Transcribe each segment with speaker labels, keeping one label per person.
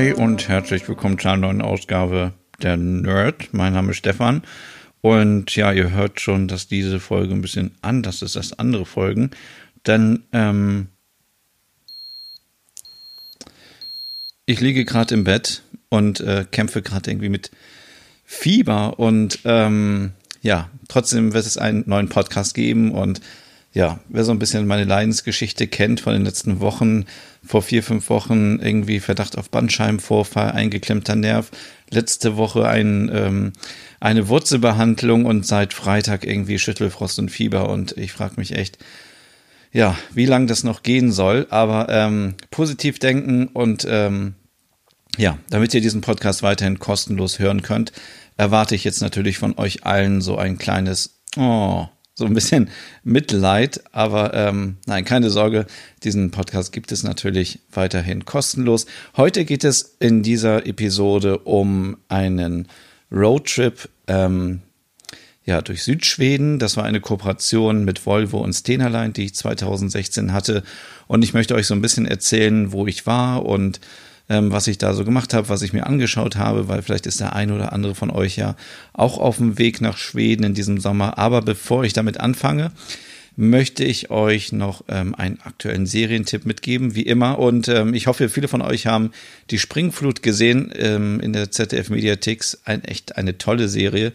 Speaker 1: Hey und herzlich willkommen zu einer neuen Ausgabe der Nerd. Mein Name ist Stefan. Und ja, ihr hört schon, dass diese Folge ein bisschen anders ist als andere Folgen, denn ähm, ich liege gerade im Bett und äh, kämpfe gerade irgendwie mit Fieber. Und ähm, ja, trotzdem wird es einen neuen Podcast geben und ja, wer so ein bisschen meine Leidensgeschichte kennt von den letzten Wochen, vor vier, fünf Wochen irgendwie Verdacht auf Bandscheibenvorfall, eingeklemmter Nerv, letzte Woche ein, ähm, eine Wurzelbehandlung und seit Freitag irgendwie Schüttelfrost und Fieber und ich frage mich echt, ja, wie lange das noch gehen soll, aber ähm, positiv denken und ähm, ja, damit ihr diesen Podcast weiterhin kostenlos hören könnt, erwarte ich jetzt natürlich von euch allen so ein kleines Oh, so ein bisschen Mitleid, aber ähm, nein, keine Sorge, diesen Podcast gibt es natürlich weiterhin kostenlos. Heute geht es in dieser Episode um einen Roadtrip ähm, ja, durch Südschweden. Das war eine Kooperation mit Volvo und Stena Line, die ich 2016 hatte. Und ich möchte euch so ein bisschen erzählen, wo ich war und ähm, was ich da so gemacht habe, was ich mir angeschaut habe, weil vielleicht ist der ein oder andere von euch ja auch auf dem Weg nach Schweden in diesem Sommer. Aber bevor ich damit anfange, möchte ich euch noch ähm, einen aktuellen Serientipp mitgeben, wie immer. Und ähm, ich hoffe, viele von euch haben die Springflut gesehen ähm, in der ZDF Mediathek. Ein, echt eine tolle Serie.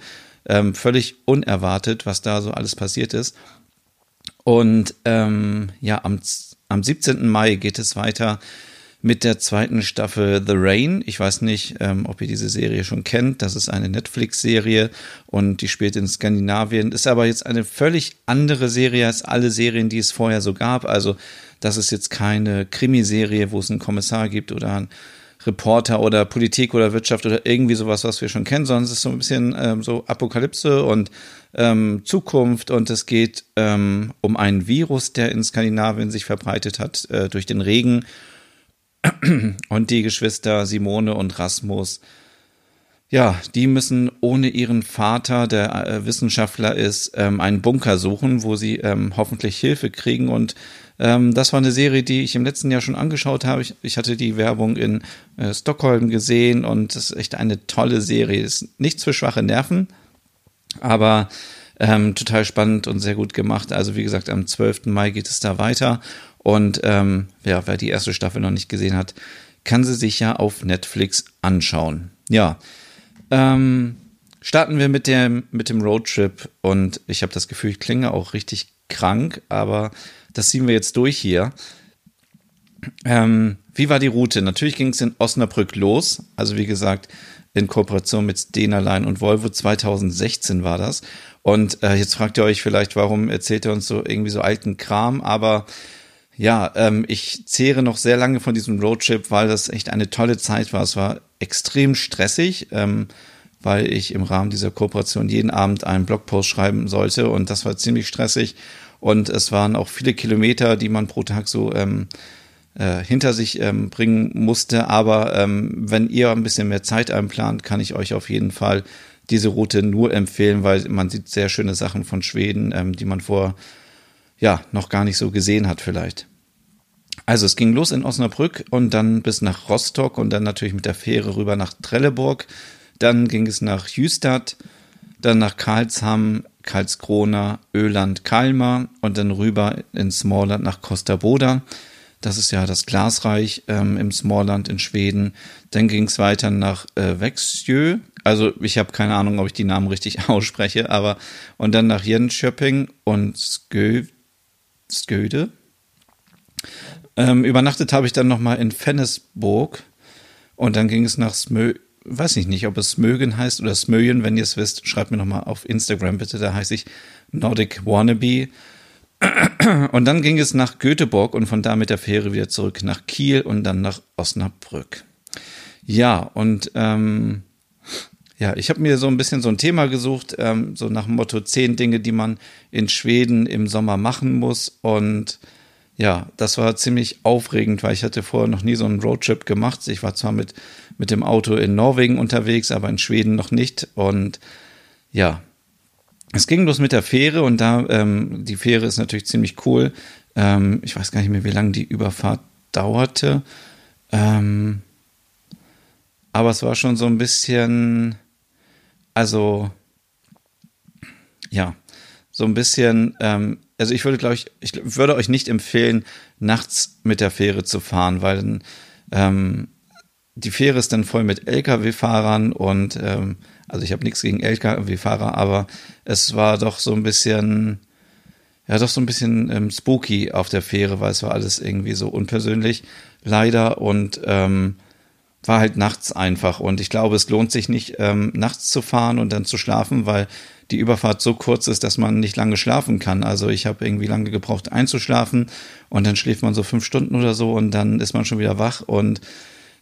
Speaker 1: Ähm, völlig unerwartet, was da so alles passiert ist. Und ähm, ja, am, am 17. Mai geht es weiter mit der zweiten Staffel The Rain. Ich weiß nicht, ähm, ob ihr diese Serie schon kennt. Das ist eine Netflix-Serie und die spielt in Skandinavien. Ist aber jetzt eine völlig andere Serie als alle Serien, die es vorher so gab. Also das ist jetzt keine Krimiserie, wo es einen Kommissar gibt oder einen Reporter oder Politik oder Wirtschaft oder irgendwie sowas, was wir schon kennen, sondern es ist so ein bisschen ähm, so Apokalypse und ähm, Zukunft und es geht ähm, um einen Virus, der in Skandinavien sich verbreitet hat äh, durch den Regen und die Geschwister Simone und Rasmus, ja, die müssen ohne ihren Vater, der äh, Wissenschaftler ist, ähm, einen Bunker suchen, wo sie ähm, hoffentlich Hilfe kriegen. Und ähm, das war eine Serie, die ich im letzten Jahr schon angeschaut habe. Ich, hatte die Werbung in äh, Stockholm gesehen und das ist echt eine tolle Serie. Ist nichts für schwache Nerven, aber total spannend und sehr gut gemacht. Also wie gesagt, am 12. Mai geht es da weiter. Und ähm, ja, wer die erste Staffel noch nicht gesehen hat, kann sie sich ja auf Netflix anschauen. Ja, ähm, starten wir mit dem, mit dem Roadtrip und ich habe das Gefühl, ich klinge auch richtig krank, aber das ziehen wir jetzt durch hier. Ähm, wie war die Route? Natürlich ging es in Osnabrück los. Also wie gesagt, in Kooperation mit Line und Volvo 2016 war das. Und äh, jetzt fragt ihr euch vielleicht, warum erzählt er uns so irgendwie so alten Kram, aber ja, ähm, ich zehre noch sehr lange von diesem Roadtrip, weil das echt eine tolle Zeit war. Es war extrem stressig, ähm, weil ich im Rahmen dieser Kooperation jeden Abend einen Blogpost schreiben sollte und das war ziemlich stressig. Und es waren auch viele Kilometer, die man pro Tag so ähm, äh, hinter sich ähm, bringen musste. Aber ähm, wenn ihr ein bisschen mehr Zeit einplant, kann ich euch auf jeden Fall diese Route nur empfehlen, weil man sieht sehr schöne Sachen von Schweden, ähm, die man vor ja, noch gar nicht so gesehen hat vielleicht. Also es ging los in Osnabrück und dann bis nach Rostock und dann natürlich mit der Fähre rüber nach Trelleborg. Dann ging es nach Jüstad, dann nach Karlsham, Karlskrona, Öland, Kalmar und dann rüber ins Smallland nach Costa Boda. Das ist ja das Glasreich ähm, im Smallland in Schweden. Dann ging es weiter nach äh, Växjö. Also ich habe keine Ahnung, ob ich die Namen richtig ausspreche, aber und dann nach Jönköping und Skö Sköde. Ähm, übernachtet habe ich dann nochmal in Fennesburg und dann ging es nach Smö, weiß ich nicht, ob es Smögen heißt oder Smögen, wenn ihr es wisst, schreibt mir nochmal auf Instagram bitte, da heiße ich Nordic Wannabe. Und dann ging es nach Göteborg und von da mit der Fähre wieder zurück nach Kiel und dann nach Osnabrück. Ja, und ähm, ja, ich habe mir so ein bisschen so ein Thema gesucht, ähm, so nach dem Motto zehn Dinge, die man in Schweden im Sommer machen muss. Und ja, das war ziemlich aufregend, weil ich hatte vorher noch nie so einen Roadtrip gemacht. Ich war zwar mit, mit dem Auto in Norwegen unterwegs, aber in Schweden noch nicht. Und ja, es ging los mit der Fähre und da, ähm, die Fähre ist natürlich ziemlich cool. Ähm, ich weiß gar nicht mehr, wie lange die Überfahrt dauerte. Ähm, aber es war schon so ein bisschen, also, ja, so ein bisschen, ähm, also ich würde, glaube ich, ich würde euch nicht empfehlen, nachts mit der Fähre zu fahren, weil ähm, die Fähre ist dann voll mit Lkw-Fahrern und ähm, also ich habe nichts gegen Lkw-Fahrer, aber es war doch so ein bisschen, ja, doch so ein bisschen ähm, spooky auf der Fähre, weil es war alles irgendwie so unpersönlich, leider. Und ähm, war halt nachts einfach. Und ich glaube, es lohnt sich nicht, ähm, nachts zu fahren und dann zu schlafen, weil die Überfahrt so kurz ist, dass man nicht lange schlafen kann. Also ich habe irgendwie lange gebraucht einzuschlafen und dann schläft man so fünf Stunden oder so und dann ist man schon wieder wach und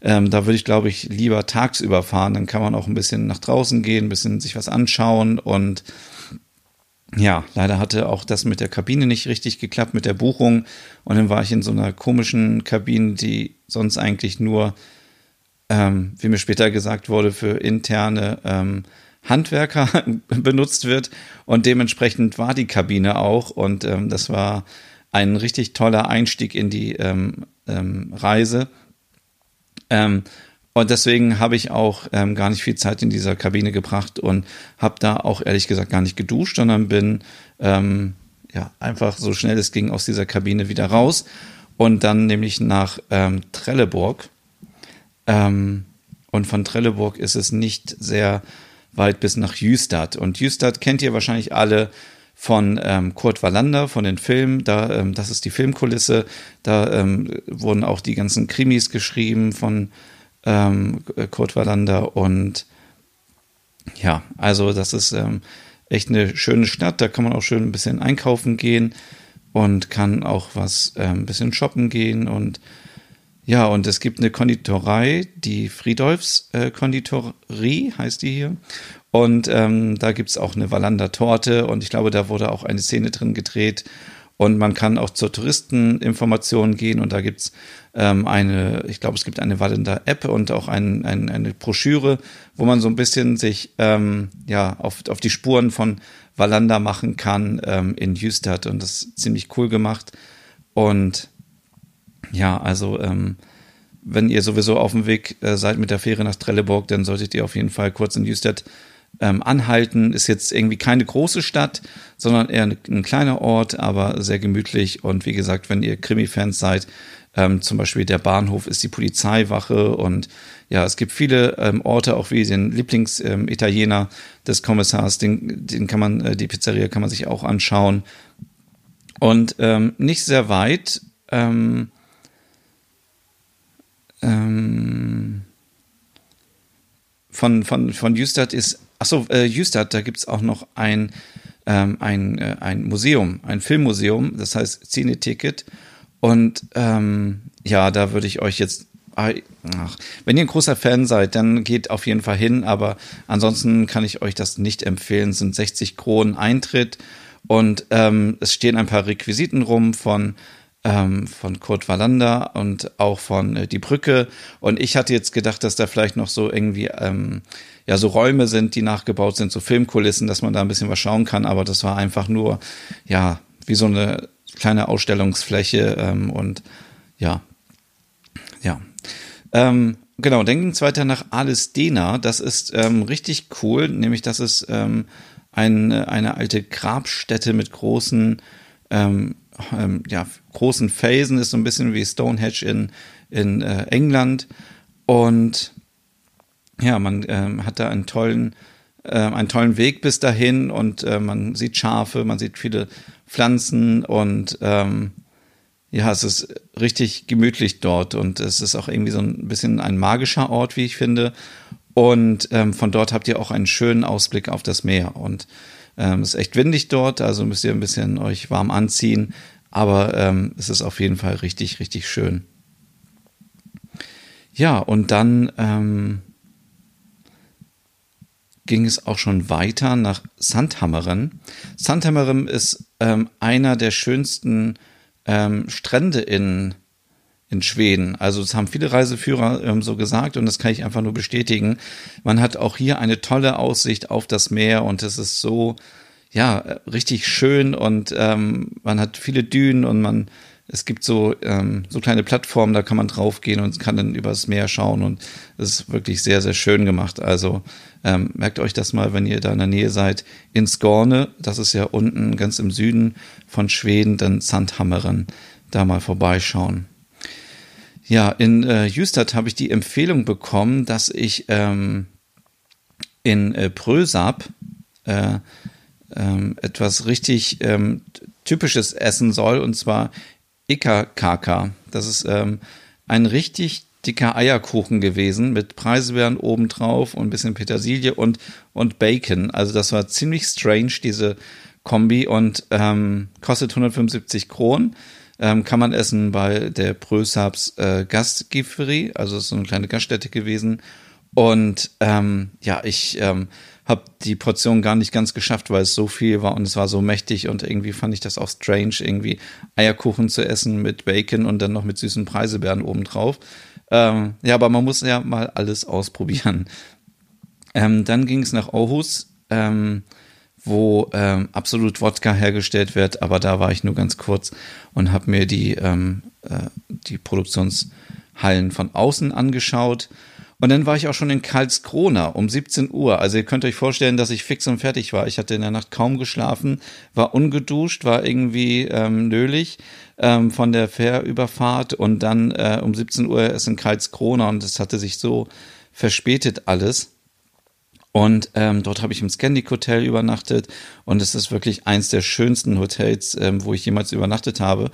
Speaker 1: ähm, da würde ich, glaube ich, lieber tagsüber fahren. Dann kann man auch ein bisschen nach draußen gehen, ein bisschen sich was anschauen und ja, leider hatte auch das mit der Kabine nicht richtig geklappt, mit der Buchung. Und dann war ich in so einer komischen Kabine, die sonst eigentlich nur, ähm, wie mir später gesagt wurde, für interne ähm, Handwerker benutzt wird. Und dementsprechend war die Kabine auch. Und ähm, das war ein richtig toller Einstieg in die ähm, ähm, Reise. Ähm, und deswegen habe ich auch ähm, gar nicht viel Zeit in dieser Kabine gebracht und habe da auch ehrlich gesagt gar nicht geduscht, sondern bin ähm, ja einfach so schnell es ging aus dieser Kabine wieder raus und dann nämlich nach ähm, Trelleborg. Ähm, und von Trelleborg ist es nicht sehr weit bis nach Jüstad. Und Jüstad kennt ihr wahrscheinlich alle von ähm, Kurt Wallander, von den Filmen. Da, ähm, das ist die Filmkulisse. Da ähm, wurden auch die ganzen Krimis geschrieben von ähm, Kurt Wallander. Und ja, also das ist ähm, echt eine schöne Stadt. Da kann man auch schön ein bisschen einkaufen gehen und kann auch was ein bisschen shoppen gehen. Und ja, und es gibt eine Konditorei, die Friedolfs äh, Konditorie heißt die hier. Und ähm, da gibt's auch eine Wallander-Torte und ich glaube, da wurde auch eine Szene drin gedreht. Und man kann auch zur Touristeninformation gehen und da gibt's ähm, eine, ich glaube, es gibt eine Wallander-App und auch ein, ein, eine Broschüre, wo man so ein bisschen sich ähm, ja auf, auf die Spuren von Wallander machen kann ähm, in Jüstad und das ist ziemlich cool gemacht. Und ja, also ähm, wenn ihr sowieso auf dem Weg äh, seid mit der Fähre nach Trelleborg, dann solltet ihr auf jeden Fall kurz in Jüstad ähm, anhalten. Ist jetzt irgendwie keine große Stadt, sondern eher ein, ein kleiner Ort, aber sehr gemütlich. Und wie gesagt, wenn ihr Krimi-Fans seid, ähm, zum Beispiel der Bahnhof ist die Polizeiwache und ja, es gibt viele ähm, Orte, auch wie den Lieblingsitaliener ähm, des Kommissars, den, den kann man, äh, die Pizzeria kann man sich auch anschauen. Und ähm, nicht sehr weit, ähm, von, von, von Jüstad ist Achso, äh, Jüstad, da gibt es auch noch ein, ähm, ein, äh, ein Museum, ein Filmmuseum, das heißt Cine-Ticket. Und ähm, ja, da würde ich euch jetzt ach, wenn ihr ein großer Fan seid, dann geht auf jeden Fall hin, aber ansonsten kann ich euch das nicht empfehlen. Es sind 60 Kronen Eintritt und ähm, es stehen ein paar Requisiten rum von ähm, von Kurt Wallander und auch von äh, Die Brücke. Und ich hatte jetzt gedacht, dass da vielleicht noch so irgendwie ähm, ja so Räume sind, die nachgebaut sind, so Filmkulissen, dass man da ein bisschen was schauen kann. Aber das war einfach nur ja wie so eine kleine Ausstellungsfläche ähm, und ja ja. Ähm, genau, dann ging es weiter nach Alesdena. Das ist ähm, richtig cool, nämlich das ist ähm, ein, eine alte Grabstätte mit großen ähm, ähm, ja, großen Felsen, ist so ein bisschen wie Stonehenge in, in äh, England. Und ja, man ähm, hat da einen tollen, äh, einen tollen Weg bis dahin und äh, man sieht Schafe, man sieht viele Pflanzen und ähm, ja, es ist richtig gemütlich dort und es ist auch irgendwie so ein bisschen ein magischer Ort, wie ich finde. Und ähm, von dort habt ihr auch einen schönen Ausblick auf das Meer. Und ähm, es ist echt windig dort, also müsst ihr ein bisschen euch warm anziehen. Aber ähm, es ist auf jeden Fall richtig, richtig schön. ja, und dann ähm, ging es auch schon weiter nach Sandhammeren. Sandhammeren ist ähm, einer der schönsten ähm, Strände in, in Schweden. Also das haben viele Reiseführer ähm, so gesagt und das kann ich einfach nur bestätigen. Man hat auch hier eine tolle Aussicht auf das Meer und es ist so, ja, richtig schön und ähm, man hat viele Dünen und man es gibt so, ähm, so kleine Plattformen, da kann man draufgehen und kann dann übers Meer schauen und es ist wirklich sehr, sehr schön gemacht. Also ähm, merkt euch das mal, wenn ihr da in der Nähe seid, in Skåne, das ist ja unten ganz im Süden von Schweden, dann Sandhammeren, da mal vorbeischauen. Ja, in äh, Jüstad habe ich die Empfehlung bekommen, dass ich ähm, in äh, Prösab äh, ähm, etwas richtig ähm, Typisches essen soll, und zwar Ikakaka. Das ist ähm, ein richtig dicker Eierkuchen gewesen mit Preiselbeeren obendrauf und ein bisschen Petersilie und, und Bacon. Also das war ziemlich strange, diese Kombi und ähm, kostet 175 Kronen. Ähm, kann man essen bei der Prösabs äh, Gastgiferie, also so eine kleine Gaststätte gewesen. Und ähm, ja, ich ähm, habe die Portion gar nicht ganz geschafft, weil es so viel war und es war so mächtig und irgendwie fand ich das auch strange, irgendwie Eierkuchen zu essen mit Bacon und dann noch mit süßen Preiselbeeren obendrauf. Ähm, ja, aber man muss ja mal alles ausprobieren. Ähm, dann ging es nach Aarhus, ähm, wo ähm, absolut Wodka hergestellt wird, aber da war ich nur ganz kurz und habe mir die, ähm, äh, die Produktionshallen von außen angeschaut und dann war ich auch schon in Karlskrona um 17 Uhr. Also ihr könnt euch vorstellen, dass ich fix und fertig war. Ich hatte in der Nacht kaum geschlafen, war ungeduscht, war irgendwie ähm, nölig ähm, von der Fährüberfahrt und dann äh, um 17 Uhr ist in Karlskrona und es hatte sich so verspätet alles. Und ähm, dort habe ich im Scandic Hotel übernachtet und es ist wirklich eins der schönsten Hotels, ähm, wo ich jemals übernachtet habe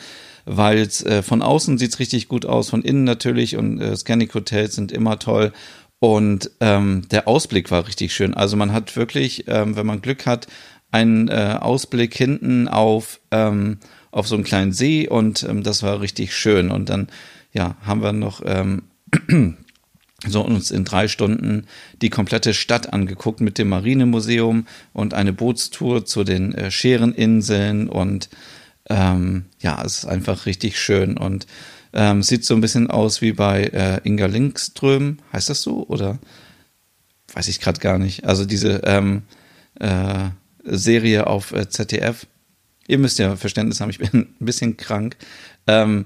Speaker 1: weil äh, von außen sieht's richtig gut aus, von innen natürlich und äh, Scannic Hotels sind immer toll. Und ähm, der Ausblick war richtig schön. Also man hat wirklich, ähm, wenn man Glück hat, einen äh, Ausblick hinten auf, ähm, auf so einen kleinen See und ähm, das war richtig schön. Und dann ja, haben wir noch ähm, so uns in drei Stunden die komplette Stadt angeguckt mit dem Marinemuseum und eine Bootstour zu den äh, Schereninseln und ähm, ja, es ist einfach richtig schön und ähm, sieht so ein bisschen aus wie bei äh, Inga Linkström, heißt das so? Oder weiß ich gerade gar nicht. Also diese ähm, äh, Serie auf äh, ZDF. Ihr müsst ja Verständnis haben, ich bin ein bisschen krank. Ähm,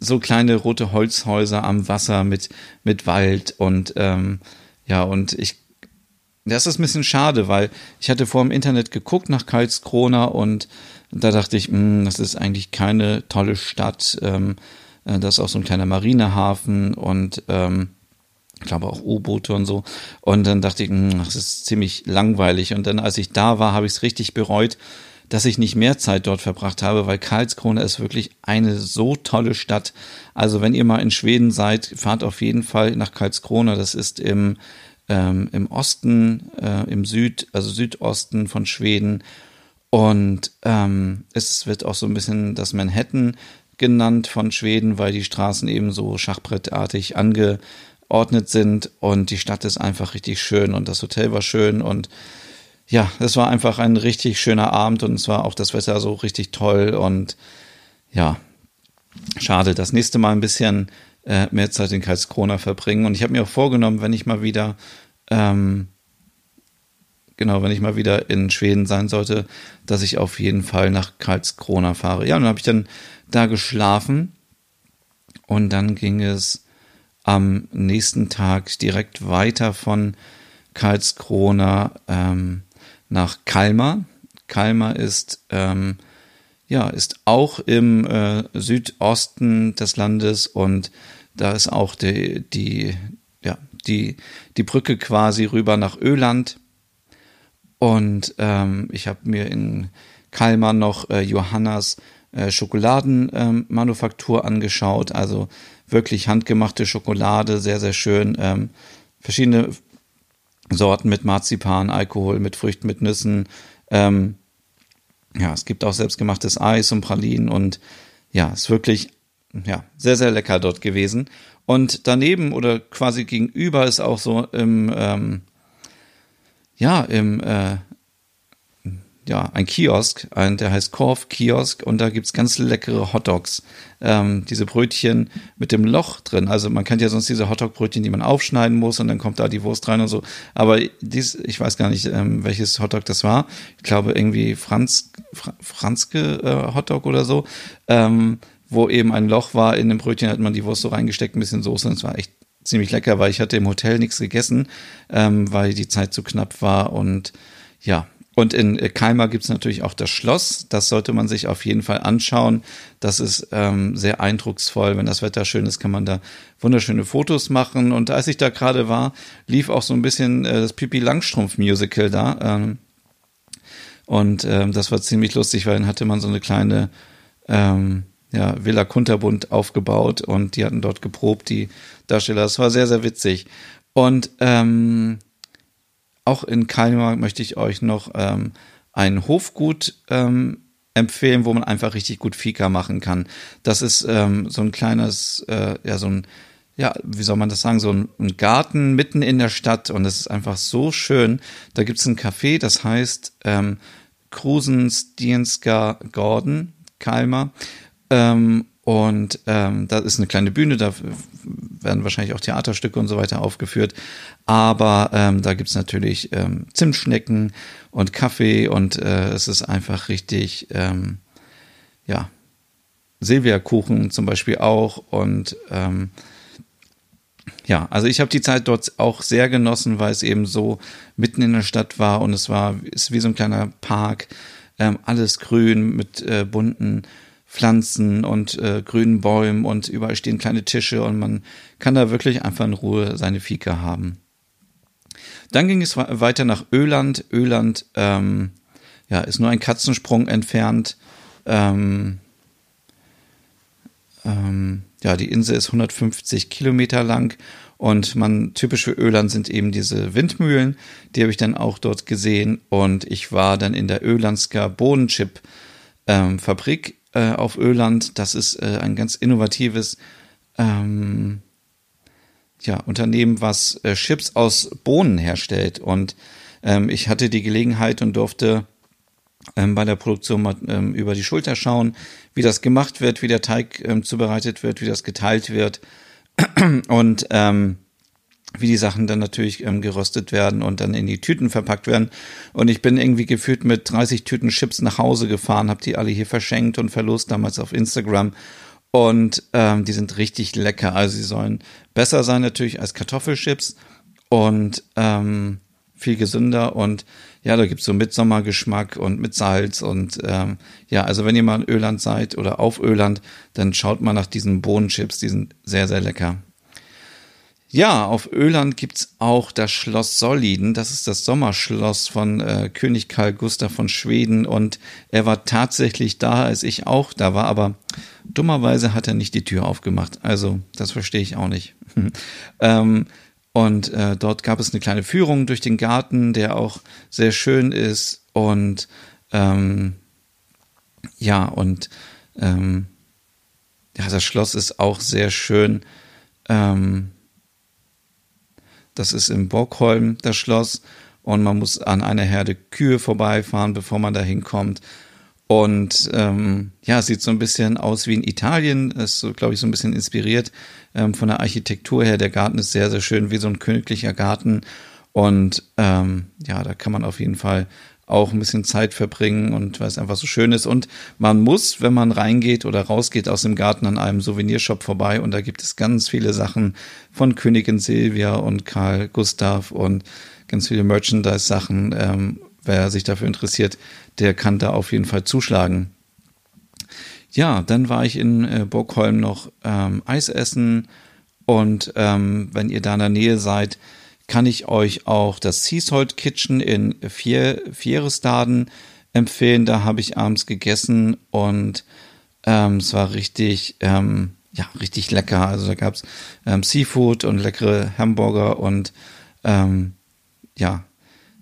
Speaker 1: so kleine rote Holzhäuser am Wasser mit, mit Wald und ähm, ja, und ich das ist ein bisschen schade, weil ich hatte vor im Internet geguckt nach Karlskrona und da dachte ich, mh, hm, das ist eigentlich keine tolle Stadt. Ähm, äh, das ist auch so ein kleiner Marinehafen und ähm, ich glaube auch U-Boote und so. Und dann dachte ich, mh, hm, das ist ziemlich langweilig. Und dann, als ich da war, habe ich es richtig bereut, dass ich nicht mehr Zeit dort verbracht habe, weil Karlskrona ist wirklich eine so tolle Stadt. Also wenn ihr mal in Schweden seid, fahrt auf jeden Fall nach Karlskrona. Das ist im, ähm, im Osten, äh, im Süd, also Südosten von Schweden. Und ähm, es wird auch so ein bisschen das Manhattan genannt von Schweden, weil die Straßen eben so schachbrettartig angeordnet sind und die Stadt ist einfach richtig schön und das Hotel war schön und ja, es war einfach ein richtig schöner Abend und es war auch das Wetter so richtig toll und ja, schade, das nächste Mal ein bisschen äh, mehr Zeit in Karlskrona verbringen und ich habe mir auch vorgenommen, wenn ich mal wieder ähm, genau, wenn ich mal wieder in Schweden sein sollte, dass ich auf jeden Fall nach Karlskrona fahre. Ja, und dann habe ich dann da geschlafen und dann ging es am nächsten Tag direkt weiter von Karlskrona ähm, nach Kalmar. Kalmar ist ähm, ja ist auch im äh, Südosten des Landes und da ist auch die die ja die die Brücke quasi rüber nach Öland und ähm, ich habe mir in Kalmar noch äh, Johannas äh, Schokoladenmanufaktur ähm, angeschaut. Also wirklich handgemachte Schokolade, sehr, sehr schön. Ähm, verschiedene Sorten mit Marzipan, Alkohol, mit Früchten, mit Nüssen. Ähm, ja, es gibt auch selbstgemachtes Eis und Pralinen und ja, ist wirklich ja, sehr, sehr lecker dort gewesen. Und daneben oder quasi gegenüber ist auch so im, ähm, ja, im, äh, ja, ein Kiosk, ein, der heißt Korf Kiosk und da gibt's ganz leckere Hotdogs. Ähm, diese Brötchen mit dem Loch drin. Also man kennt ja sonst diese Hotdog-Brötchen, die man aufschneiden muss und dann kommt da die Wurst rein und so. Aber dies, ich weiß gar nicht, ähm, welches Hotdog das war. Ich glaube irgendwie Franz, Fra Franzke äh, Hotdog oder so. Ähm, wo eben ein Loch war in dem Brötchen, hat man die Wurst so reingesteckt, ein bisschen Soße und es war echt ziemlich lecker, weil ich hatte im Hotel nichts gegessen, ähm, weil die Zeit zu knapp war und ja, und in Kalmar gibt's natürlich auch das Schloss. Das sollte man sich auf jeden Fall anschauen. Das ist ähm, sehr eindrucksvoll. Wenn das Wetter schön ist, kann man da wunderschöne Fotos machen. Und als ich da gerade war, lief auch so ein bisschen äh, das Pipi Langstrumpf Musical da. Ähm, und ähm, das war ziemlich lustig, weil dann hatte man so eine kleine ähm, ja, Villa Kunterbund aufgebaut und die hatten dort geprobt, die Darsteller. Das war sehr, sehr witzig. Und ähm, auch in Kalmar möchte ich euch noch ähm, ein Hofgut ähm, empfehlen, wo man einfach richtig gut Fika machen kann. Das ist ähm, so ein kleines, äh, ja, so ein, ja, wie soll man das sagen, so ein, ein Garten mitten in der Stadt und es ist einfach so schön. Da gibt's ein Café, das heißt ähm, Krusenstienska Gordon, Kalmar. Ähm, und ähm, da ist eine kleine Bühne, da werden wahrscheinlich auch Theaterstücke und so weiter aufgeführt. Aber ähm, da gibt's natürlich ähm, Zimtschnecken und Kaffee und äh, es ist einfach richtig, ähm, ja, Silvia-Kuchen zum Beispiel auch. Und ähm, ja, also ich habe die Zeit dort auch sehr genossen, weil es eben so mitten in der Stadt war und es war, ist wie so ein kleiner Park, ähm, alles grün mit äh, bunten Pflanzen und äh, grünen Bäumen und überall stehen kleine Tische und man kann da wirklich einfach in Ruhe seine Fika haben. Dann ging es weiter nach Öland. Öland ähm, ja, ist nur ein Katzensprung entfernt. Ähm, ähm, ja, die Insel ist 150 Kilometer lang und man typisch für Öland sind eben diese Windmühlen. Die habe ich dann auch dort gesehen und ich war dann in der Ölandsker Bodenchip ähm, Fabrik äh, auf Öland. Das ist äh, ein ganz innovatives ähm, ja, Unternehmen, was äh, Chips aus Bohnen herstellt. Und ähm, ich hatte die Gelegenheit und durfte ähm, bei der Produktion mal ähm, über die Schulter schauen, wie das gemacht wird, wie der Teig ähm, zubereitet wird, wie das geteilt wird. Und ähm, wie die Sachen dann natürlich ähm, geröstet werden und dann in die Tüten verpackt werden. Und ich bin irgendwie gefühlt mit 30 Tüten Chips nach Hause gefahren, habe die alle hier verschenkt und verlost damals auf Instagram. Und ähm, die sind richtig lecker. Also sie sollen besser sein natürlich als Kartoffelchips und ähm, viel gesünder und ja, da gibt's so Mitsommergeschmack und mit Salz und ähm, ja, also wenn ihr mal in Öland seid oder auf Öland, dann schaut mal nach diesen Bohnenchips, die sind sehr, sehr lecker. Ja, auf Öland gibt's auch das Schloss Solliden. Das ist das Sommerschloss von äh, König Karl Gustav von Schweden. Und er war tatsächlich da, als ich auch da war. Aber dummerweise hat er nicht die Tür aufgemacht. Also, das verstehe ich auch nicht. ähm, und äh, dort gab es eine kleine Führung durch den Garten, der auch sehr schön ist. Und ähm, ja, und ähm, ja, das Schloss ist auch sehr schön. Ähm, das ist in Bockholm das Schloss und man muss an einer Herde Kühe vorbeifahren, bevor man da hinkommt. Und ähm, ja, sieht so ein bisschen aus wie in Italien, ist so, glaube ich, so ein bisschen inspiriert ähm, von der Architektur her. Der Garten ist sehr, sehr schön, wie so ein königlicher Garten. Und ähm, ja, da kann man auf jeden Fall auch ein bisschen Zeit verbringen und weil es einfach so schön ist. Und man muss, wenn man reingeht oder rausgeht aus dem Garten an einem Souvenirshop vorbei und da gibt es ganz viele Sachen von Königin Silvia und Karl Gustav und ganz viele Merchandise-Sachen. Ähm, wer sich dafür interessiert, der kann da auf jeden Fall zuschlagen. Ja, dann war ich in äh, Burgholm noch ähm, Eis essen und ähm, wenn ihr da in der Nähe seid, kann ich euch auch das Seasalt Kitchen in Vier, Vierestaden empfehlen. Da habe ich abends gegessen und ähm, es war richtig, ähm, ja, richtig lecker. Also da gab es ähm, Seafood und leckere Hamburger und ähm, ja,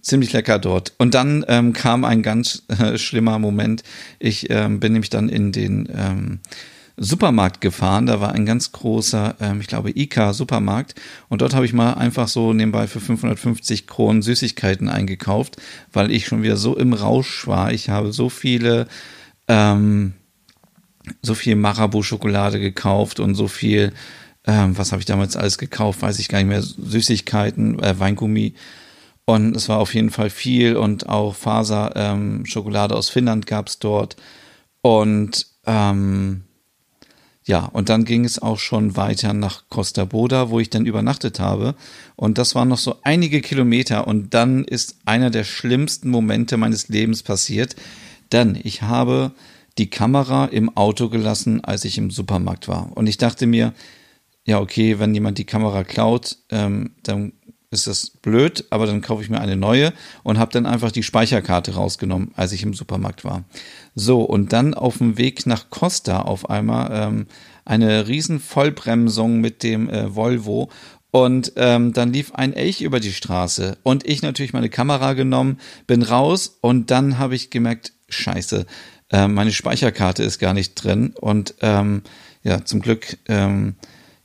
Speaker 1: ziemlich lecker dort. Und dann ähm, kam ein ganz äh, schlimmer Moment. Ich ähm, bin nämlich dann in den ähm, Supermarkt gefahren. Da war ein ganz großer, ähm, ich glaube, ICA-Supermarkt. Und dort habe ich mal einfach so nebenbei für 550 Kronen Süßigkeiten eingekauft, weil ich schon wieder so im Rausch war. Ich habe so viele, ähm, so viel Marabu-Schokolade gekauft und so viel, ähm, was habe ich damals alles gekauft, weiß ich gar nicht mehr, Süßigkeiten, äh, Weingummi. Und es war auf jeden Fall viel und auch Faser-Schokolade ähm, aus Finnland gab es dort. Und ähm, ja, und dann ging es auch schon weiter nach Costa Boda, wo ich dann übernachtet habe. Und das waren noch so einige Kilometer. Und dann ist einer der schlimmsten Momente meines Lebens passiert. Denn ich habe die Kamera im Auto gelassen, als ich im Supermarkt war. Und ich dachte mir, ja, okay, wenn jemand die Kamera klaut, ähm, dann ist das blöd, aber dann kaufe ich mir eine neue und habe dann einfach die Speicherkarte rausgenommen, als ich im Supermarkt war. So, und dann auf dem Weg nach Costa auf einmal ähm, eine riesen Vollbremsung mit dem äh, Volvo und ähm, dann lief ein Elch über die Straße und ich natürlich meine Kamera genommen, bin raus und dann habe ich gemerkt, scheiße, äh, meine Speicherkarte ist gar nicht drin und ähm, ja, zum Glück ähm,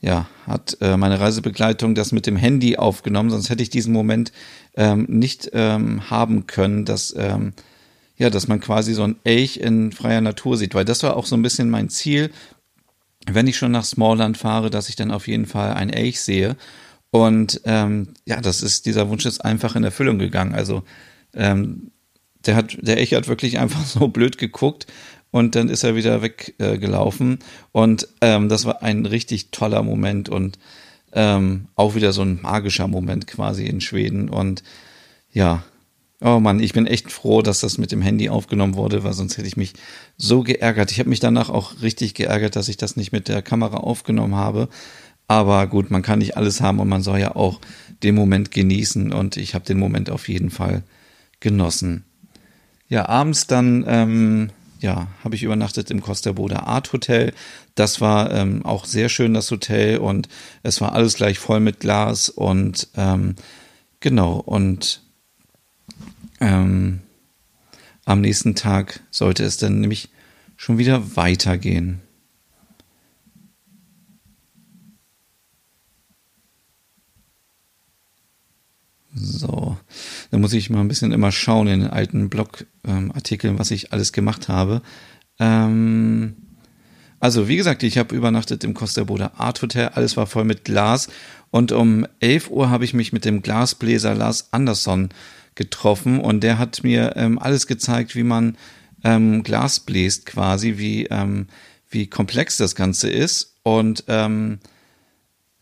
Speaker 1: ja, hat äh, meine Reisebegleitung das mit dem Handy aufgenommen, sonst hätte ich diesen Moment ähm, nicht ähm, haben können, dass ähm, ja, dass man quasi so ein Elch in freier Natur sieht, weil das war auch so ein bisschen mein Ziel, wenn ich schon nach Smallland fahre, dass ich dann auf jeden Fall ein Elch sehe. Und ähm, ja, das ist dieser Wunsch ist einfach in Erfüllung gegangen. Also ähm, der hat der Elch hat wirklich einfach so blöd geguckt und dann ist er wieder weggelaufen. Äh, und ähm, das war ein richtig toller Moment und ähm, auch wieder so ein magischer Moment quasi in Schweden. Und ja, oh Mann, ich bin echt froh, dass das mit dem Handy aufgenommen wurde, weil sonst hätte ich mich so geärgert. Ich habe mich danach auch richtig geärgert, dass ich das nicht mit der Kamera aufgenommen habe. Aber gut, man kann nicht alles haben und man soll ja auch den Moment genießen und ich habe den Moment auf jeden Fall genossen. Ja, abends dann ähm, ja, habe ich übernachtet im Costa Boda Art Hotel. Das war ähm, auch sehr schön, das Hotel, und es war alles gleich voll mit Glas und ähm, genau, und ähm, am nächsten Tag sollte es dann nämlich schon wieder weitergehen. So, da muss ich mal ein bisschen immer schauen in den alten Blogartikeln, ähm, was ich alles gemacht habe. Ähm, also, wie gesagt, ich habe übernachtet im Costa Boda Art Hotel. Alles war voll mit Glas. Und um 11 Uhr habe ich mich mit dem Glasbläser Lars Andersson getroffen. Und der hat mir ähm, alles gezeigt, wie man ähm, Glas bläst, quasi, wie, ähm, wie komplex das Ganze ist. Und ähm,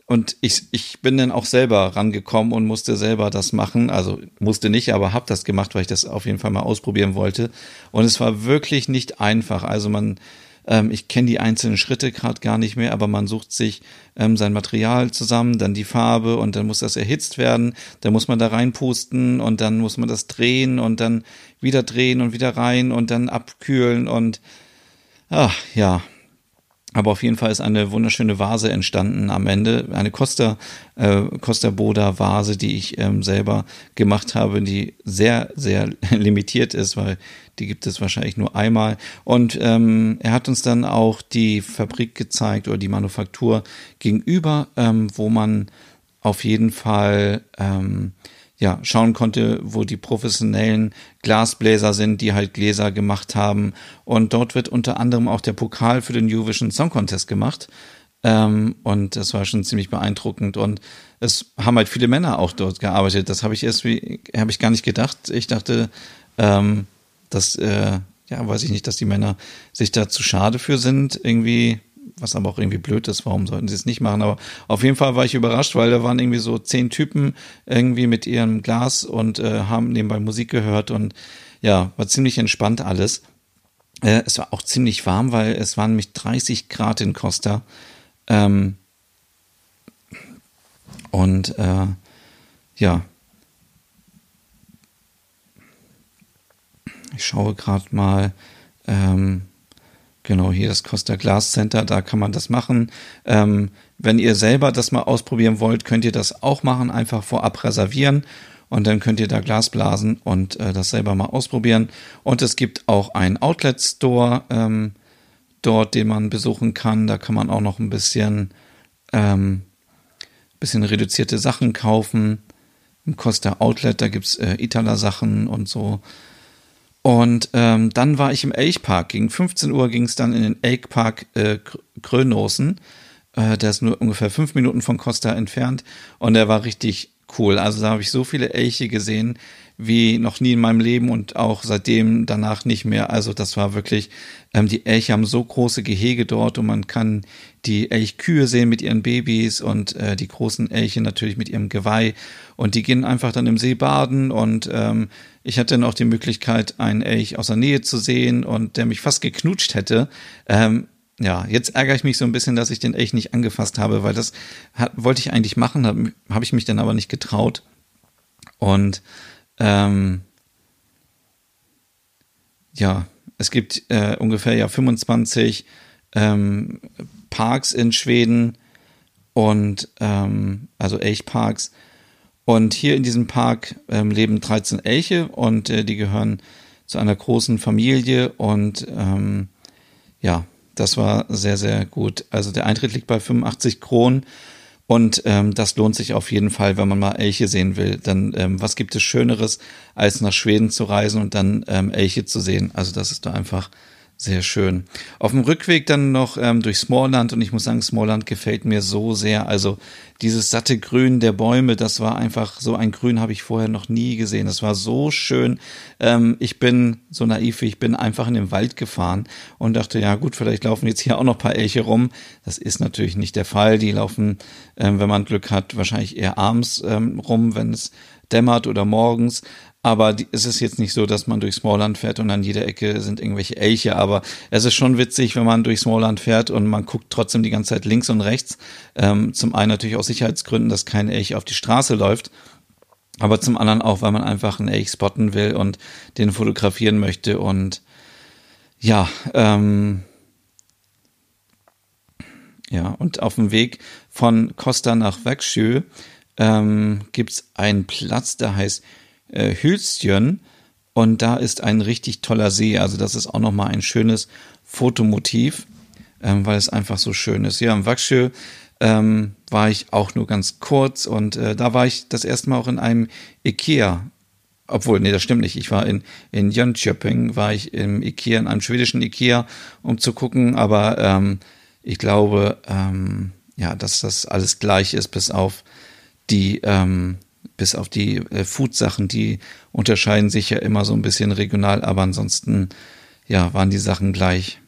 Speaker 1: und ich, ich bin dann auch selber rangekommen und musste selber das machen. Also musste nicht, aber habe das gemacht, weil ich das auf jeden Fall mal ausprobieren wollte. Und es war wirklich nicht einfach. Also man, ähm, ich kenne die einzelnen Schritte gerade gar nicht mehr, aber man sucht sich ähm, sein Material zusammen, dann die Farbe und dann muss das erhitzt werden. Dann muss man da reinpusten und dann muss man das drehen und dann wieder drehen und wieder rein und dann abkühlen und ach ja, aber auf jeden Fall ist eine wunderschöne Vase entstanden am Ende. Eine Costa, äh, Costa Boda Vase, die ich ähm, selber gemacht habe, die sehr, sehr limitiert ist, weil die gibt es wahrscheinlich nur einmal. Und ähm, er hat uns dann auch die Fabrik gezeigt oder die Manufaktur gegenüber, ähm, wo man auf jeden Fall ähm, ja, schauen konnte, wo die professionellen Glasbläser sind, die halt Gläser gemacht haben. Und dort wird unter anderem auch der Pokal für den Eurovision Song Contest gemacht. Ähm, und das war schon ziemlich beeindruckend. Und es haben halt viele Männer auch dort gearbeitet. Das habe ich erst wie, habe ich gar nicht gedacht. Ich dachte, ähm, dass, äh, ja, weiß ich nicht, dass die Männer sich da zu schade für sind, irgendwie was aber auch irgendwie blöd ist, warum sollten sie es nicht machen? Aber auf jeden Fall war ich überrascht, weil da waren irgendwie so zehn Typen irgendwie mit ihrem Glas und äh, haben nebenbei Musik gehört und ja, war ziemlich entspannt alles. Äh, es war auch ziemlich warm, weil es waren nämlich 30 Grad in Costa. Ähm, und äh, ja, ich schaue gerade mal, ähm, Genau, hier das Costa Glass Center, da kann man das machen. Ähm, wenn ihr selber das mal ausprobieren wollt, könnt ihr das auch machen, einfach vorab reservieren und dann könnt ihr da Glas blasen und äh, das selber mal ausprobieren. Und es gibt auch einen Outlet Store ähm, dort, den man besuchen kann. Da kann man auch noch ein bisschen, ähm, bisschen reduzierte Sachen kaufen. Im Costa Outlet, da gibt's äh, Itala-Sachen und so. Und ähm, dann war ich im Elchpark. Gegen 15 Uhr ging es dann in den Elchpark äh, Grönosen. Äh, der ist nur ungefähr fünf Minuten von Costa entfernt. Und der war richtig cool. Also da habe ich so viele Elche gesehen wie noch nie in meinem Leben und auch seitdem danach nicht mehr. Also das war wirklich, ähm, die Elche haben so große Gehege dort und man kann die Elchkühe sehen mit ihren Babys und äh, die großen Elche natürlich mit ihrem Geweih und die gehen einfach dann im See baden und ähm, ich hatte dann auch die Möglichkeit, einen Elch aus der Nähe zu sehen und der mich fast geknutscht hätte. Ähm, ja, jetzt ärgere ich mich so ein bisschen, dass ich den Elch nicht angefasst habe, weil das hat, wollte ich eigentlich machen, habe hab ich mich dann aber nicht getraut. Und ähm, ja, es gibt äh, ungefähr ja 25 ähm, Parks in Schweden und ähm, also Elchparks. Und hier in diesem Park ähm, leben 13 Elche und äh, die gehören zu einer großen Familie und ähm, ja, das war sehr, sehr gut. Also der Eintritt liegt bei 85 Kronen und ähm, das lohnt sich auf jeden Fall, wenn man mal Elche sehen will. Dann ähm, was gibt es Schöneres, als nach Schweden zu reisen und dann ähm, Elche zu sehen? Also das ist da einfach sehr schön. Auf dem Rückweg dann noch ähm, durch Smallland und ich muss sagen, Smallland gefällt mir so sehr. Also dieses satte Grün der Bäume, das war einfach so ein Grün habe ich vorher noch nie gesehen. Das war so schön. Ähm, ich bin so naiv, ich bin einfach in den Wald gefahren und dachte, ja gut, vielleicht laufen jetzt hier auch noch paar Elche rum. Das ist natürlich nicht der Fall. Die laufen, ähm, wenn man Glück hat, wahrscheinlich eher abends ähm, rum, wenn es dämmert oder morgens. Aber die, es ist jetzt nicht so, dass man durch Smallland fährt und an jeder Ecke sind irgendwelche Elche. Aber es ist schon witzig, wenn man durch Smallland fährt und man guckt trotzdem die ganze Zeit links und rechts. Ähm, zum einen natürlich aus Sicherheitsgründen, dass kein Elch auf die Straße läuft. Aber zum anderen auch, weil man einfach einen Elch spotten will und den fotografieren möchte. Und ja, ähm, ja, und auf dem Weg von Costa nach Växjö ähm, gibt einen Platz, der heißt äh, Hülstjön und da ist ein richtig toller See. Also das ist auch nochmal ein schönes Fotomotiv, ähm, weil es einfach so schön ist. Ja, im Wachsjö ähm, war ich auch nur ganz kurz und äh, da war ich das erste Mal auch in einem Ikea. Obwohl, nee, das stimmt nicht. Ich war in, in Jönköping, war ich im Ikea, in einem schwedischen Ikea, um zu gucken, aber ähm, ich glaube, ähm, ja, dass das alles gleich ist, bis auf die, ähm, bis auf die äh, Food-Sachen, die unterscheiden sich ja immer so ein bisschen regional, aber ansonsten, ja, waren die Sachen gleich.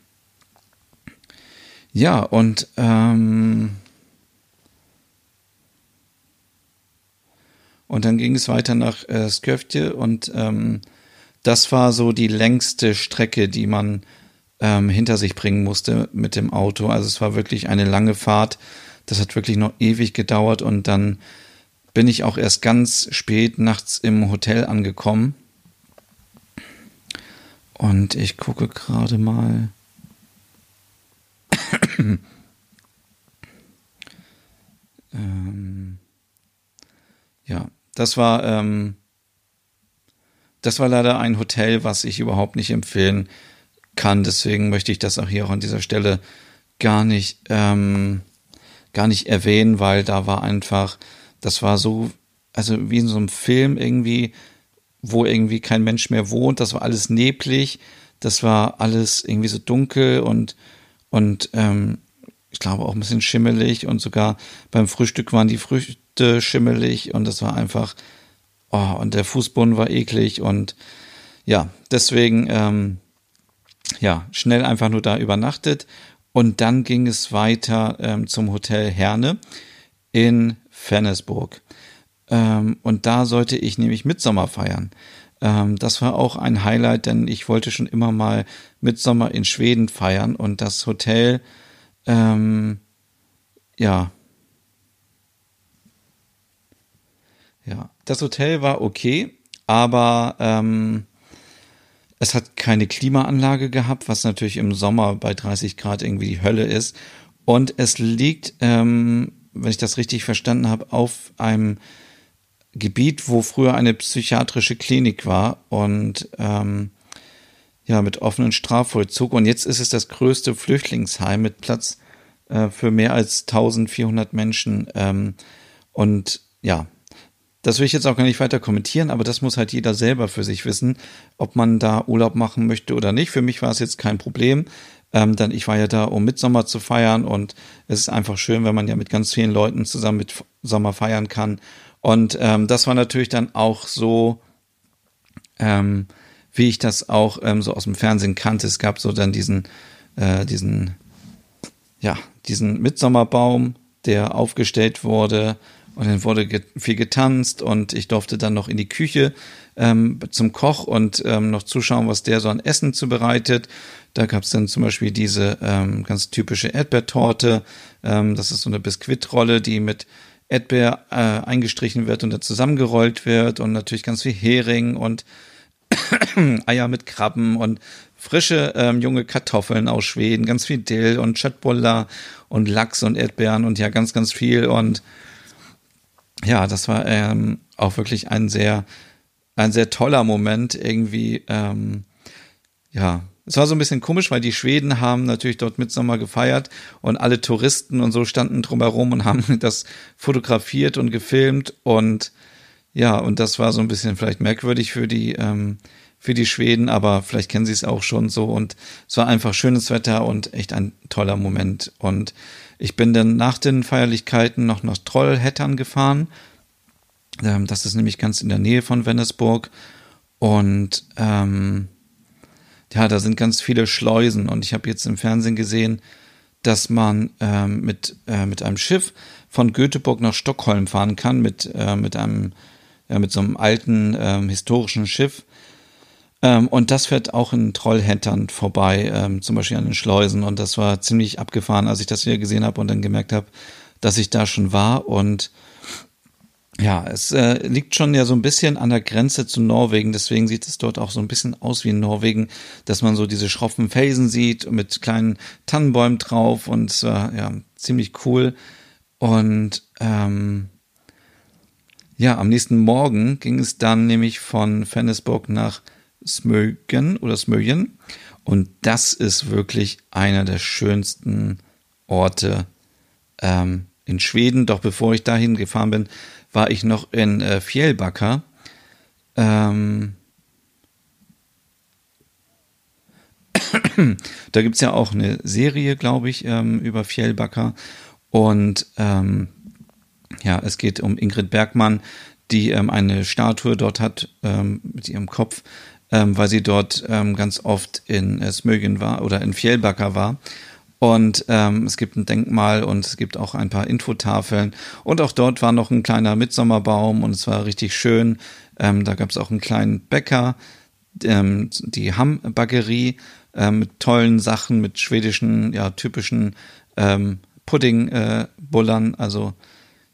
Speaker 1: Ja, und ähm, und dann ging es weiter nach äh, Skövje und ähm, das war so die längste Strecke, die man ähm, hinter sich bringen musste mit dem Auto. Also es war wirklich eine lange Fahrt. Das hat wirklich noch ewig gedauert und dann bin ich auch erst ganz spät nachts im Hotel angekommen. Und ich gucke gerade mal. ähm, ja, das war ähm, das war leider ein Hotel, was ich überhaupt nicht empfehlen kann. Deswegen möchte ich das auch hier auch an dieser Stelle gar nicht ähm, gar nicht erwähnen, weil da war einfach das war so, also wie in so einem Film irgendwie, wo irgendwie kein Mensch mehr wohnt. Das war alles neblig. Das war alles irgendwie so dunkel und, und ähm, ich glaube auch ein bisschen schimmelig und sogar beim Frühstück waren die Früchte schimmelig und das war einfach, oh, und der Fußboden war eklig und ja, deswegen, ähm, ja, schnell einfach nur da übernachtet und dann ging es weiter ähm, zum Hotel Herne in Fennesburg. Ähm, und da sollte ich nämlich Mitsommer feiern. Ähm, das war auch ein Highlight, denn ich wollte schon immer mal Mitsommer in Schweden feiern und das Hotel, ähm, ja, ja, das Hotel war okay, aber ähm, es hat keine Klimaanlage gehabt, was natürlich im Sommer bei 30 Grad irgendwie die Hölle ist. Und es liegt ähm, wenn ich das richtig verstanden habe, auf einem Gebiet, wo früher eine psychiatrische Klinik war. Und ähm, ja, mit offenen Strafvollzug. Und jetzt ist es das größte Flüchtlingsheim mit Platz äh, für mehr als 1400 Menschen. Ähm, und ja, das will ich jetzt auch gar nicht weiter kommentieren, aber das muss halt jeder selber für sich wissen, ob man da Urlaub machen möchte oder nicht. Für mich war es jetzt kein Problem, ähm, denn ich war ja da, um Mitsommer zu feiern und es ist einfach schön, wenn man ja mit ganz vielen Leuten zusammen mit Sommer feiern kann. Und ähm, das war natürlich dann auch so, ähm, wie ich das auch ähm, so aus dem Fernsehen kannte. Es gab so dann diesen, äh, diesen, ja, diesen Mitsommerbaum, der aufgestellt wurde und dann wurde get viel getanzt und ich durfte dann noch in die Küche ähm, zum Koch und ähm, noch zuschauen, was der so an Essen zubereitet. Da gab es dann zum Beispiel diese ähm, ganz typische Erdbeertorte. Ähm, das ist so eine Biskuitrolle, die mit Erdbeer äh, eingestrichen wird und dann zusammengerollt wird und natürlich ganz viel Hering und Eier mit Krabben und frische ähm, junge Kartoffeln aus Schweden, ganz viel Dill und Chatbolla und Lachs und Erdbeeren und ja ganz, ganz viel und ja, das war ähm, auch wirklich ein sehr, ein sehr toller Moment irgendwie. Ähm, ja, es war so ein bisschen komisch, weil die Schweden haben natürlich dort Mitsommer gefeiert und alle Touristen und so standen drumherum und haben das fotografiert und gefilmt und ja, und das war so ein bisschen vielleicht merkwürdig für die, ähm, für die Schweden, aber vielleicht kennen sie es auch schon so und es war einfach schönes Wetter und echt ein toller Moment und ich bin dann nach den Feierlichkeiten noch nach Trollhättern gefahren. Ähm, das ist nämlich ganz in der Nähe von Vennesburg. Und ähm, ja, da sind ganz viele Schleusen. Und ich habe jetzt im Fernsehen gesehen, dass man ähm, mit, äh, mit einem Schiff von Göteborg nach Stockholm fahren kann, mit, äh, mit einem, ja, mit so einem alten ähm, historischen Schiff. Ähm, und das fährt auch in Trollhättern vorbei, ähm, zum Beispiel an den Schleusen. Und das war ziemlich abgefahren, als ich das wieder gesehen habe und dann gemerkt habe, dass ich da schon war. Und ja, es äh, liegt schon ja so ein bisschen an der Grenze zu Norwegen. Deswegen sieht es dort auch so ein bisschen aus wie in Norwegen, dass man so diese schroffen Felsen sieht mit kleinen Tannenbäumen drauf. Und war ja ziemlich cool. Und ähm, ja, am nächsten Morgen ging es dann nämlich von Fennesburg nach Smögen oder Smögen. Und das ist wirklich einer der schönsten Orte ähm, in Schweden. Doch bevor ich dahin gefahren bin, war ich noch in äh, Fjällbacka. Ähm, da gibt es ja auch eine Serie, glaube ich, ähm, über Fjällbacka. Und ähm, ja, es geht um Ingrid Bergmann, die ähm, eine Statue dort hat ähm, mit ihrem Kopf ähm, weil sie dort ähm, ganz oft in äh, Smögen war oder in Fjellbacka war. Und ähm, es gibt ein Denkmal und es gibt auch ein paar Infotafeln. Und auch dort war noch ein kleiner Mitsommerbaum und es war richtig schön. Ähm, da gab es auch einen kleinen Bäcker, ähm, die Hammbaggerie äh, mit tollen Sachen, mit schwedischen, ja, typischen ähm, Puddingbullern, äh, also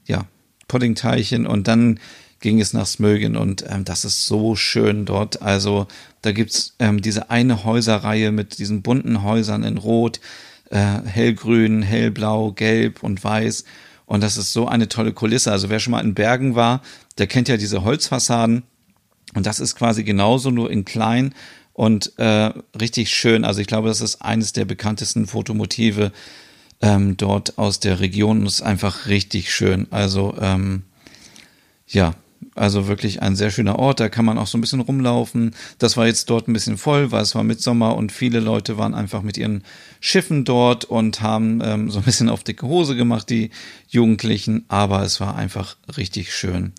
Speaker 1: ja, Puddingteilchen. Und dann ging es nach Smögen und ähm, das ist so schön dort. Also da gibt's ähm, diese eine Häuserreihe mit diesen bunten Häusern in Rot, äh, hellgrün, hellblau, gelb und weiß. Und das ist so eine tolle Kulisse. Also wer schon mal in Bergen war, der kennt ja diese Holzfassaden. Und das ist quasi genauso nur in klein und äh, richtig schön. Also ich glaube, das ist eines der bekanntesten Fotomotive ähm, dort aus der Region und ist einfach richtig schön. Also ähm, ja, also wirklich ein sehr schöner Ort, da kann man auch so ein bisschen rumlaufen. Das war jetzt dort ein bisschen voll, weil es war Mitsommer und viele Leute waren einfach mit ihren Schiffen dort und haben ähm, so ein bisschen auf dicke Hose gemacht, die Jugendlichen, aber es war einfach richtig schön.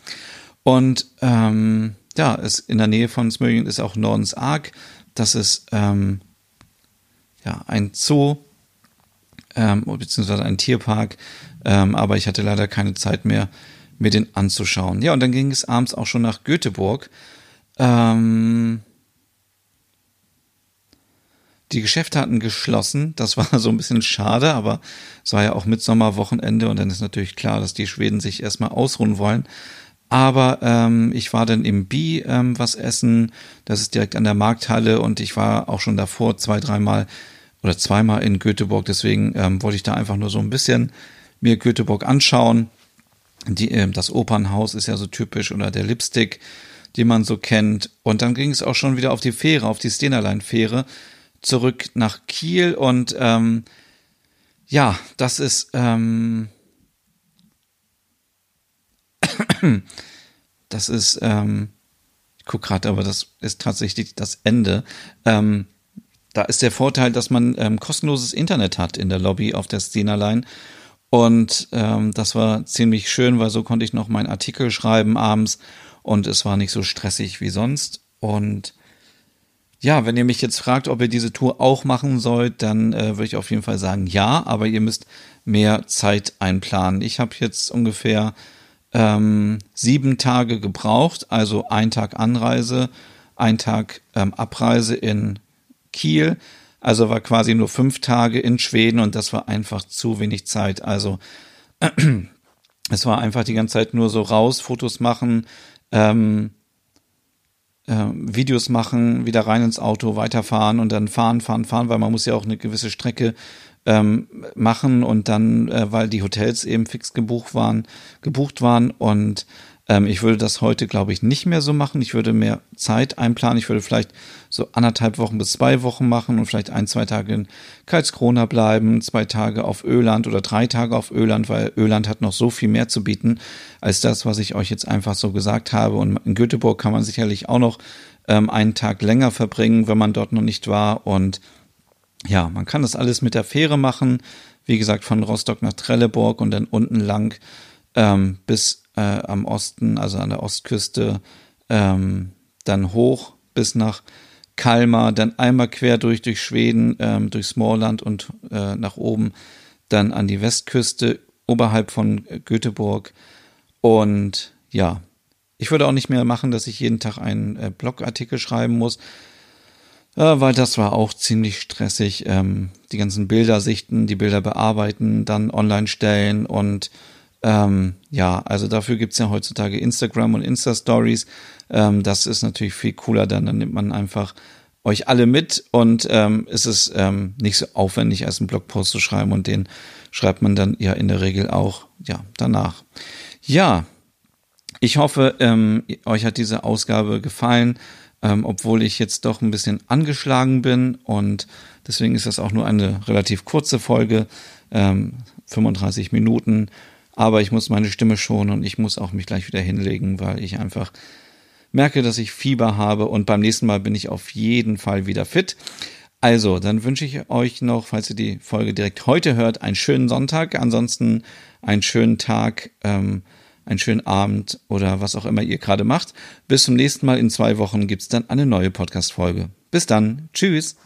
Speaker 1: Und ähm, ja, es in der Nähe von Smögen ist auch Nordens Ark. Das ist ähm, ja ein Zoo ähm, beziehungsweise ein Tierpark, ähm, aber ich hatte leider keine Zeit mehr mir den anzuschauen. Ja, und dann ging es abends auch schon nach Göteborg. Ähm, die Geschäfte hatten geschlossen. Das war so ein bisschen schade, aber es war ja auch Mitsommerwochenende und dann ist natürlich klar, dass die Schweden sich erstmal ausruhen wollen. Aber ähm, ich war dann im Bi ähm, was essen. Das ist direkt an der Markthalle und ich war auch schon davor zwei, dreimal oder zweimal in Göteborg. Deswegen ähm, wollte ich da einfach nur so ein bisschen mir Göteborg anschauen. Die, äh, das Opernhaus ist ja so typisch oder der Lipstick. die man so kennt. Und dann ging es auch schon wieder auf die Fähre, auf die Stenerlein-Fähre, zurück nach Kiel. Und ähm, ja, das ist ähm, das ist, ähm, ich gucke gerade, aber das ist tatsächlich das Ende. Ähm, da ist der Vorteil, dass man ähm, kostenloses Internet hat in der Lobby auf der Stenerline. Und ähm, das war ziemlich schön, weil so konnte ich noch meinen Artikel schreiben abends und es war nicht so stressig wie sonst. Und ja, wenn ihr mich jetzt fragt, ob ihr diese Tour auch machen sollt, dann äh, würde ich auf jeden Fall sagen ja, aber ihr müsst mehr Zeit einplanen. Ich habe jetzt ungefähr ähm, sieben Tage gebraucht, also ein Tag Anreise, ein Tag ähm, Abreise in Kiel. Also war quasi nur fünf Tage in Schweden und das war einfach zu wenig Zeit. Also es war einfach die ganze Zeit nur so raus, Fotos machen, ähm, äh, Videos machen, wieder rein ins Auto, weiterfahren und dann fahren, fahren, fahren, weil man muss ja auch eine gewisse Strecke ähm, machen und dann, äh, weil die Hotels eben fix gebucht waren, gebucht waren und ähm, ich würde das heute, glaube ich, nicht mehr so machen. Ich würde mehr Zeit einplanen. Ich würde vielleicht so anderthalb Wochen bis zwei Wochen machen und vielleicht ein, zwei Tage in Karlskrona bleiben, zwei Tage auf Öland oder drei Tage auf Öland, weil Öland hat noch so viel mehr zu bieten als das, was ich euch jetzt einfach so gesagt habe. Und in Göteborg kann man sicherlich auch noch ähm, einen Tag länger verbringen, wenn man dort noch nicht war. Und ja, man kann das alles mit der Fähre machen. Wie gesagt, von Rostock nach Trelleborg und dann unten lang ähm, bis äh, am Osten, also an der Ostküste, ähm, dann hoch bis nach Kalmar, dann einmal quer durch, durch Schweden, ähm, durch Smallland und äh, nach oben, dann an die Westküste, oberhalb von Göteborg. Und ja, ich würde auch nicht mehr machen, dass ich jeden Tag einen äh, Blogartikel schreiben muss, äh, weil das war auch ziemlich stressig. Ähm, die ganzen Bilder sichten, die Bilder bearbeiten, dann online stellen und ähm, ja, also dafür gibt's ja heutzutage Instagram und Insta-Stories. Ähm, das ist natürlich viel cooler, dann, dann nimmt man einfach euch alle mit und ähm, ist es ähm, nicht so aufwendig, als einen Blogpost zu schreiben und den schreibt man dann ja in der Regel auch ja danach. Ja, ich hoffe, ähm, euch hat diese Ausgabe gefallen, ähm, obwohl ich jetzt doch ein bisschen angeschlagen bin und deswegen ist das auch nur eine relativ kurze Folge, ähm, 35 Minuten aber ich muss meine Stimme schonen und ich muss auch mich gleich wieder hinlegen, weil ich einfach merke, dass ich Fieber habe und beim nächsten Mal bin ich auf jeden Fall wieder fit. Also, dann wünsche ich euch noch, falls ihr die Folge direkt heute hört, einen schönen Sonntag, ansonsten einen schönen Tag, ähm, einen schönen Abend oder was auch immer ihr gerade macht. Bis zum nächsten Mal in zwei Wochen gibt's dann eine neue Podcast-Folge. Bis dann. Tschüss.